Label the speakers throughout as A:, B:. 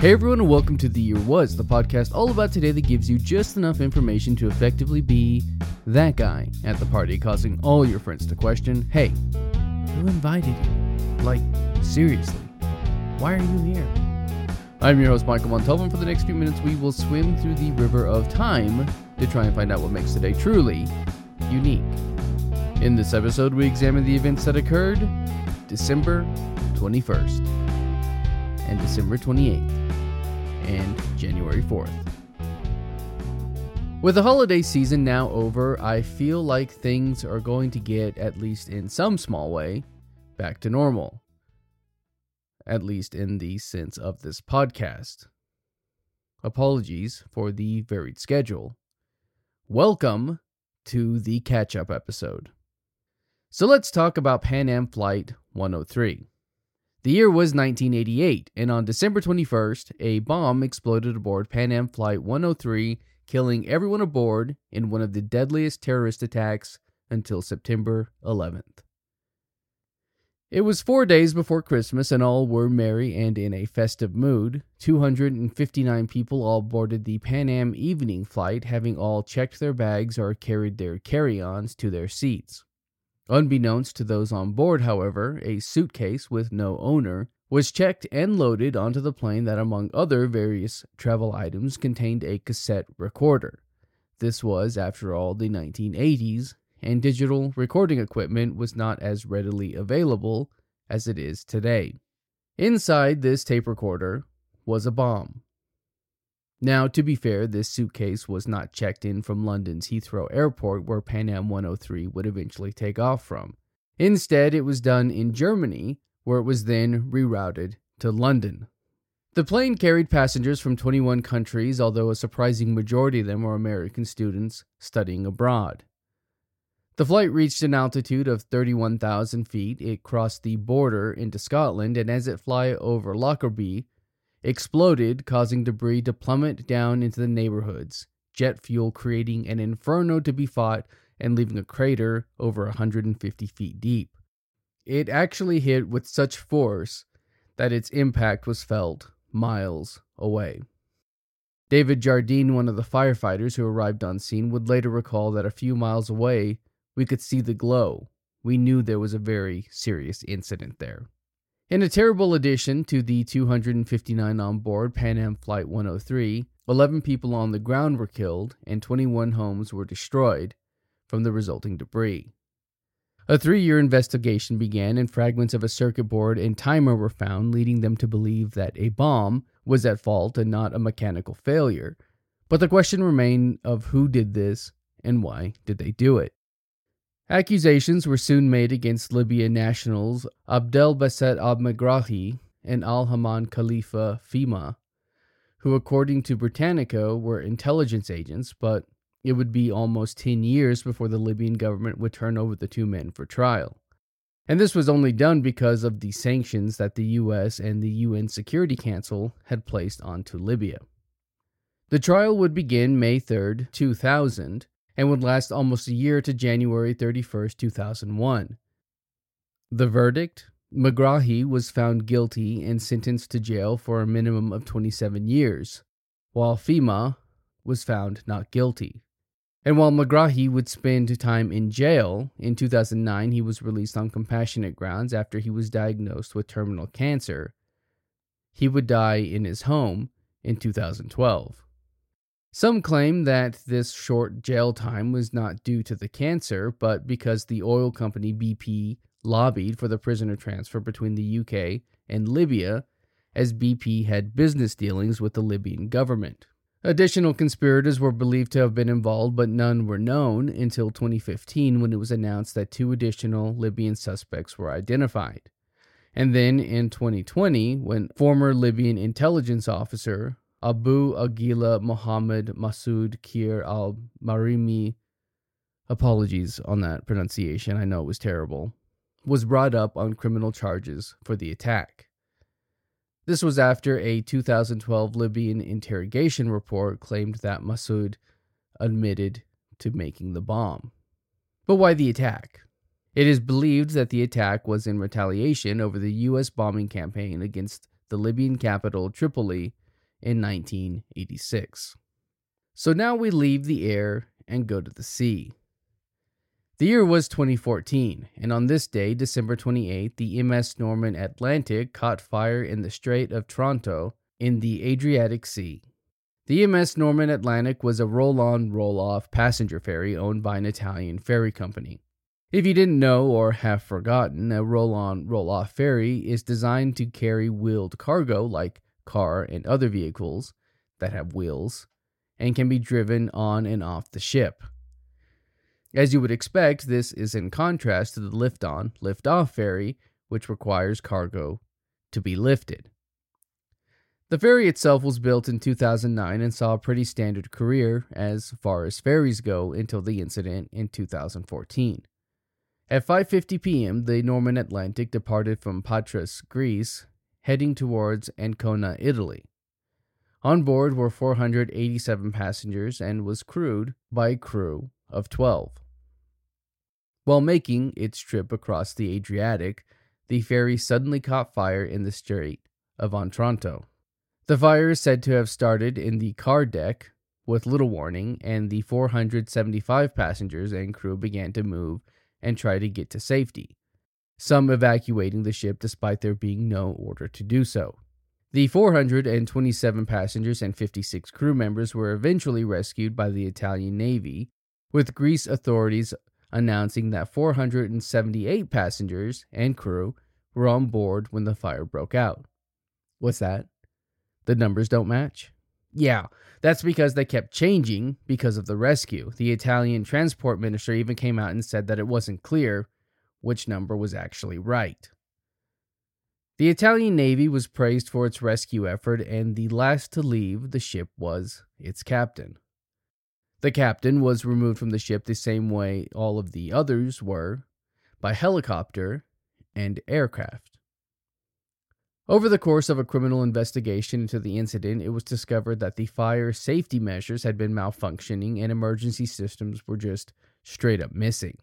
A: Hey everyone, and welcome to The Year Was, the podcast all about today that gives you just enough information to effectively be that guy at the party, causing all your friends to question hey, who invited you? Like, seriously, why are you here? I'm your host, Michael Montalvo, and for the next few minutes, we will swim through the river of time to try and find out what makes today truly unique. In this episode, we examine the events that occurred December 21st and December 28th and January 4th. With the holiday season now over, I feel like things are going to get, at least in some small way, back to normal. At least in the sense of this podcast. Apologies for the varied schedule. Welcome to the catch up episode. So let's talk about Pan Am Flight 103. The year was 1988, and on December 21st, a bomb exploded aboard Pan Am Flight 103, killing everyone aboard in one of the deadliest terrorist attacks until September 11th. It was four days before Christmas, and all were merry and in a festive mood. 259 people all boarded the Pan Am evening flight, having all checked their bags or carried their carry ons to their seats. Unbeknownst to those on board, however, a suitcase with no owner was checked and loaded onto the plane that, among other various travel items, contained a cassette recorder. This was, after all, the 1980s, and digital recording equipment was not as readily available as it is today. Inside this tape recorder was a bomb. Now, to be fair, this suitcase was not checked in from London's Heathrow Airport, where Pan Am 103 would eventually take off from. Instead, it was done in Germany, where it was then rerouted to London. The plane carried passengers from 21 countries, although a surprising majority of them were American students studying abroad. The flight reached an altitude of 31,000 feet. It crossed the border into Scotland, and as it flew over Lockerbie, exploded, causing debris to plummet down into the neighborhoods, jet fuel creating an inferno to be fought and leaving a crater over 150 feet deep. It actually hit with such force that its impact was felt miles away. David Jardine, one of the firefighters who arrived on scene, would later recall that a few miles away we could see the glow. We knew there was a very serious incident there. In a terrible addition to the 259 on board Pan Am Flight 103, 11 people on the ground were killed and 21 homes were destroyed from the resulting debris. A three year investigation began, and fragments of a circuit board and timer were found, leading them to believe that a bomb was at fault and not a mechanical failure. But the question remained of who did this and why did they do it? Accusations were soon made against Libyan nationals Abdel Basset al Megrahi and Al Haman Khalifa Fhimah, who, according to Britannica, were intelligence agents, but it would be almost 10 years before the Libyan government would turn over the two men for trial. And this was only done because of the sanctions that the US and the UN Security Council had placed onto Libya. The trial would begin May 3, 2000, and would last almost a year to January 31st, 2001. The verdict Megrahi was found guilty and sentenced to jail for a minimum of 27 years, while Fhimah was found not guilty. And while Megrahi would spend time in jail, in 2009 he was released on compassionate grounds after he was diagnosed with terminal cancer. He would die in his home in 2012. Some claim that this short jail time was not due to the cancer, but because the oil company BP lobbied for the prisoner transfer between the UK and Libya, as BP had business dealings with the Libyan government. Additional conspirators were believed to have been involved, but none were known until 2015 when it was announced that two additional Libyan suspects were identified. And then in 2020, when former Libyan intelligence officer Abu Aguila Mohammed Masoud Kir al Marimi, apologies on that pronunciation, I know it was terrible, was brought up on criminal charges for the attack. This was after a 2012 Libyan interrogation report claimed that Masoud admitted to making the bomb. But why the attack? It is believed that the attack was in retaliation over the U.S. bombing campaign against the Libyan capital, Tripoli, in 1986. So now we leave the air and go to the sea. The year was 2014, and on this day, December 28, the MS Norman Atlantic caught fire in the Strait of Otranto in the Adriatic Sea. The MS Norman Atlantic was a roll on, roll off passenger ferry owned by an Italian ferry company. If you didn't know or have forgotten, a roll on, roll off ferry is designed to carry wheeled cargo like car and other vehicles that have wheels and can be driven on and off the ship. As you would expect, this is in contrast to the lift on, lift off ferry, which requires cargo to be lifted. The ferry itself was built in 2009 and saw a pretty standard career as far as ferries go until the incident in 2014. At 5:50 p.m., the Norman Atlantic departed from Patras, Greece, heading towards Ancona, Italy. On board were 487 passengers and was crewed by a crew of 12. While making its trip across the Adriatic, the ferry suddenly caught fire in the Strait of Otranto. The fire is said to have started in the car deck with little warning, and the 475 passengers and crew began to move and try to get to safety, some evacuating the ship despite there being no order to do so. The 427 passengers and 56 crew members were eventually rescued by the Italian Navy, with Greece authorities announcing that 478 passengers and crew were on board when the fire broke out. What's that? The numbers don't match? Yeah, that's because they kept changing because of the rescue. The Italian transport minister even came out and said that it wasn't clear which number was actually right. The Italian Navy was praised for its rescue effort, and the last to leave the ship was its captain. The captain was removed from the ship the same way all of the others were by helicopter and aircraft. Over the course of a criminal investigation into the incident, it was discovered that the fire safety measures had been malfunctioning and emergency systems were just straight up missing.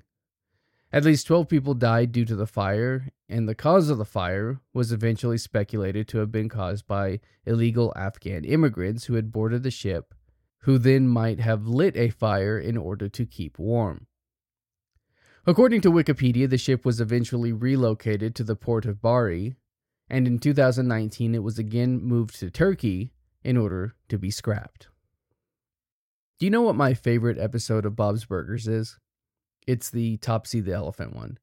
A: At least 12 people died due to the fire, and the cause of the fire was eventually speculated to have been caused by illegal Afghan immigrants who had boarded the ship who then might have lit a fire in order to keep warm. According to Wikipedia, the ship was eventually relocated to the port of Bari, and in 2019 it was again moved to Turkey in order to be scrapped. Do you know what my favorite episode of Bob's Burgers is? It's the Topsy the Elephant one.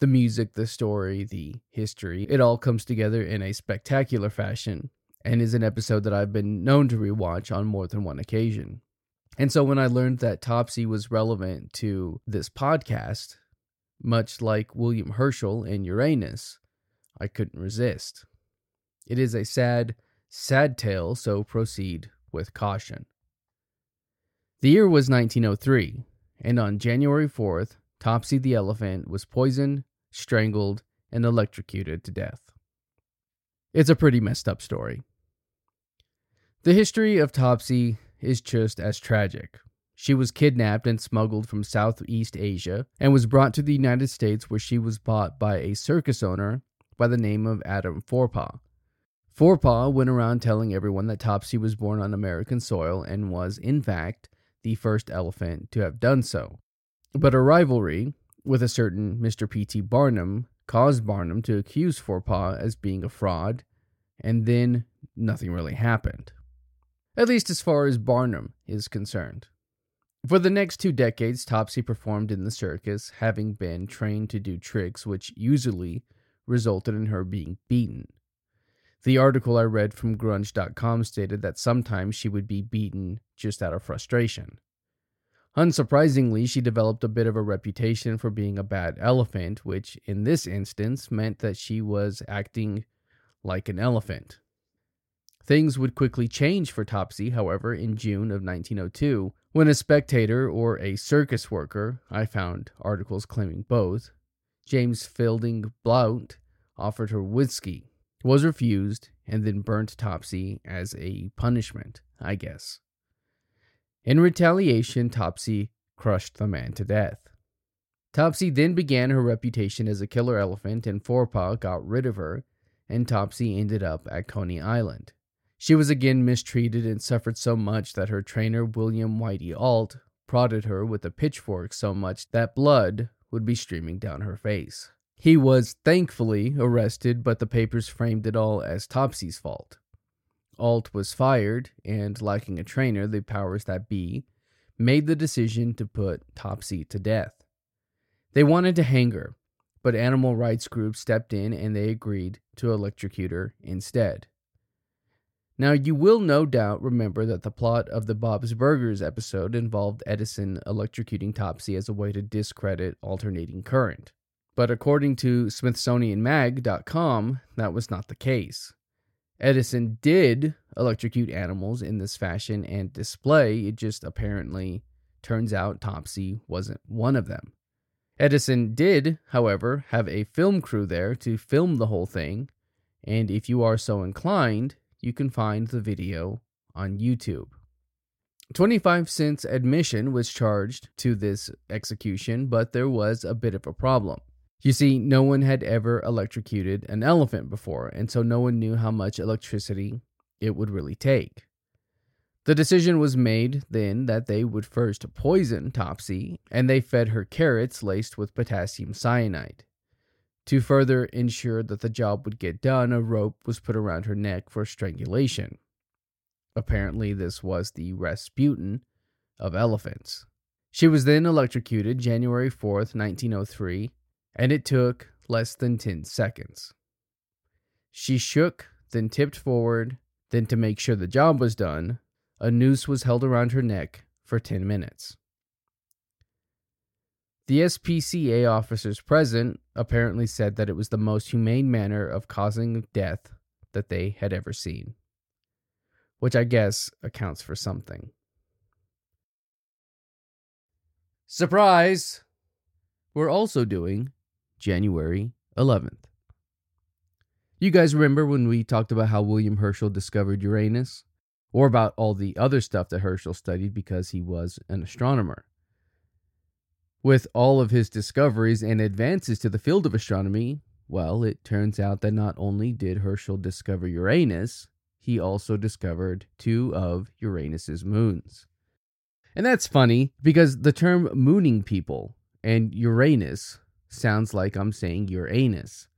A: The music, the story, the history, it all comes together in a spectacular fashion and is an episode that I've been known to rewatch on more than one occasion. And so when I learned that Topsy was relevant to this podcast, much like William Herschel in Uranus, I couldn't resist. It is a sad, sad tale, so proceed with caution. The year was 1903, and on January 4th, Topsy the elephant was poisoned, strangled, and electrocuted to death. It's a pretty messed up story. The history of Topsy is just as tragic. She was kidnapped and smuggled from Southeast Asia and was brought to the United States where she was bought by a circus owner by the name of Adam Forepaugh. Forepaugh went around telling everyone that Topsy was born on American soil and was, in fact, the first elephant to have done so. But a rivalry with a certain Mr. P.T. Barnum caused Barnum to accuse Forepaugh as being a fraud, and then nothing really happened at least as far as Barnum is concerned. For the next two decades, Topsy performed in the circus, having been trained to do tricks which usually resulted in her being beaten. The article I read from grunge.com stated that sometimes she would be beaten just out of frustration. Unsurprisingly, she developed a bit of a reputation for being a bad elephant, which in this instance meant that she was acting like an elephant. Things would quickly change for Topsy, however, in June of 1902, when a spectator or a circus worker, I found articles claiming both, James Fielding Blount, offered her whiskey, was refused, and then burnt Topsy as a punishment, I guess. In retaliation, Topsy crushed the man to death. Topsy then began her reputation as a killer elephant, and Forepaugh got rid of her, and Topsy ended up at Coney Island. She was again mistreated and suffered so much that her trainer, William Whitey Alt, prodded her with a pitchfork so much that blood would be streaming down her face. He was thankfully arrested, but the papers framed it all as Topsy's fault. Alt was fired, and lacking a trainer, the powers that be made the decision to put Topsy to death. They wanted to hang her, but animal rights groups stepped in and they agreed to electrocute her instead. Now, you will no doubt remember that the plot of the Bob's Burgers episode involved Edison electrocuting Topsy as a way to discredit alternating current. But according to SmithsonianMag.com, that was not the case. Edison did electrocute animals in this fashion and display, it just apparently turns out Topsy wasn't one of them. Edison did, however, have a film crew there to film the whole thing, and if you are so inclined, you can find the video on YouTube. 25 cents admission was charged to this execution, but there was a bit of a problem. You see, no one had ever electrocuted an elephant before, and so no one knew how much electricity it would really take. The decision was made then that they would first poison Topsy, and they fed her carrots laced with potassium cyanide. To further ensure that the job would get done, a rope was put around her neck for strangulation. Apparently, this was the Rasputin of elephants. She was then electrocuted January 4th, 1903, and it took less than 10 seconds. She shook, then tipped forward, then, to make sure the job was done, a noose was held around her neck for 10 minutes. The SPCA officers present apparently said that it was the most humane manner of causing death that they had ever seen, which I guess accounts for something. Surprise! We're also doing January 11th. You guys remember when we talked about how William Herschel discovered Uranus? Or about all the other stuff that Herschel studied because he was an astronomer. With all of his discoveries and advances to the field of astronomy, well, it turns out that not only did Herschel discover Uranus, he also discovered two of Uranus's moons. And that's funny because the term mooning people and Uranus sounds like I'm saying your anus.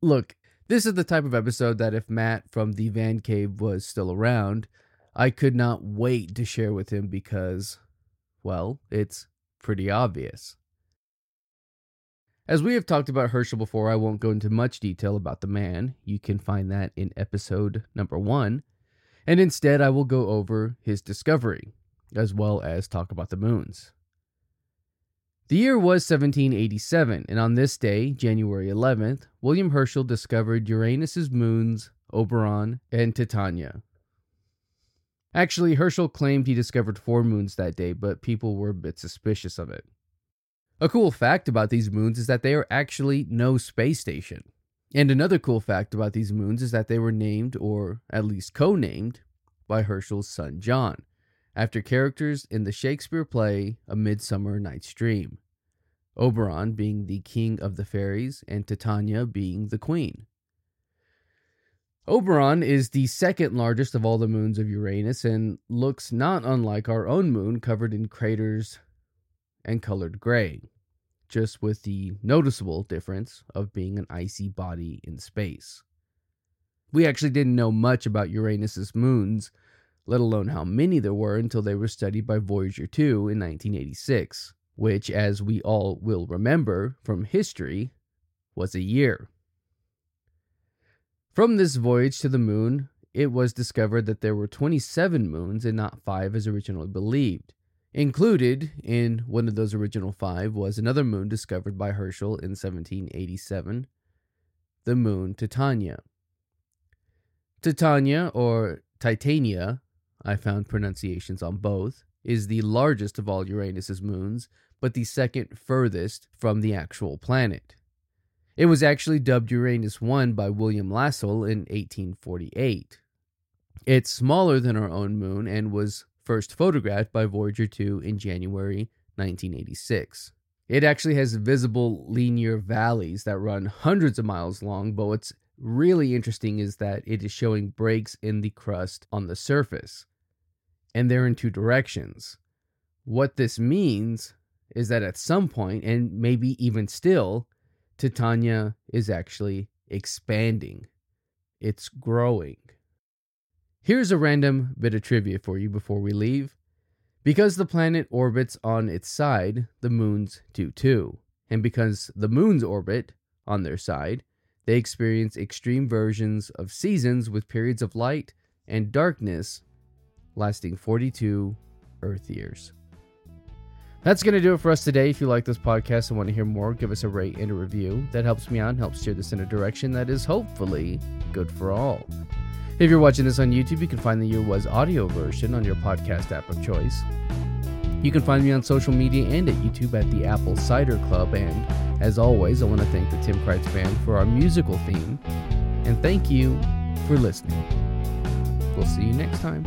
A: Look, this is the type of episode that if Matt from the Van Cave was still around, I could not wait to share with him because, well, it's pretty obvious. As we have talked about Herschel before, I won't go into much detail about the man. You can find that in episode number one. And instead, I will go over his discovery, as well as talk about the moons. The year was 1787, and on this day, January 11th, William Herschel discovered Uranus's moons, Oberon and Titania. Actually, Herschel claimed he discovered four moons that day, but people were a bit suspicious of it. A cool fact about these moons is that they are actually no space station. And another cool fact about these moons is that they were named, or at least co named, by Herschel's son John after characters in the Shakespeare play A Midsummer Night's Dream. Oberon being the king of the fairies, and Titania being the queen. Oberon is the second largest of all the moons of Uranus and looks not unlike our own moon, covered in craters and colored gray, just with the noticeable difference of being an icy body in space. We actually didn't know much about Uranus's moons let alone how many there were until they were studied by Voyager 2 in 1986, which, as we all will remember from history, was a year. From this voyage to the moon, it was discovered that there were 27 moons and not five as originally believed. Included in one of those original five was another moon discovered by Herschel in 1787, the moon Titania. Titania, or Titania, I found pronunciations on both, is the largest of all Uranus's moons, but the second furthest from the actual planet. It was actually dubbed Uranus 1 by William Lassell in 1848. It's smaller than our own moon and was first photographed by Voyager 2 in January 1986. It actually has visible linear valleys that run hundreds of miles long, but what's really interesting is that it is showing breaks in the crust on the surface, and they're in two directions. What this means is that at some point, and maybe even still, Titania is actually expanding, it's growing. Here's a random bit of trivia for you before we leave. Because the planet orbits on its side, the moons do too. And because the moons orbit on their side, they experience extreme versions of seasons with periods of light and darkness lasting 42 Earth years. That's going to do it for us today. If you like this podcast and want to hear more, give us a rate and a review. That helps me out and helps steer this in a direction that is hopefully good for all. If you're watching this on YouTube, you can find the Year Was audio version on your podcast app of choice. You can find me on social media and at YouTube at the Apple Cider Club. And as always, I want to thank the Tim Kreitz Band for our musical theme. And thank you for listening. We'll see you next time.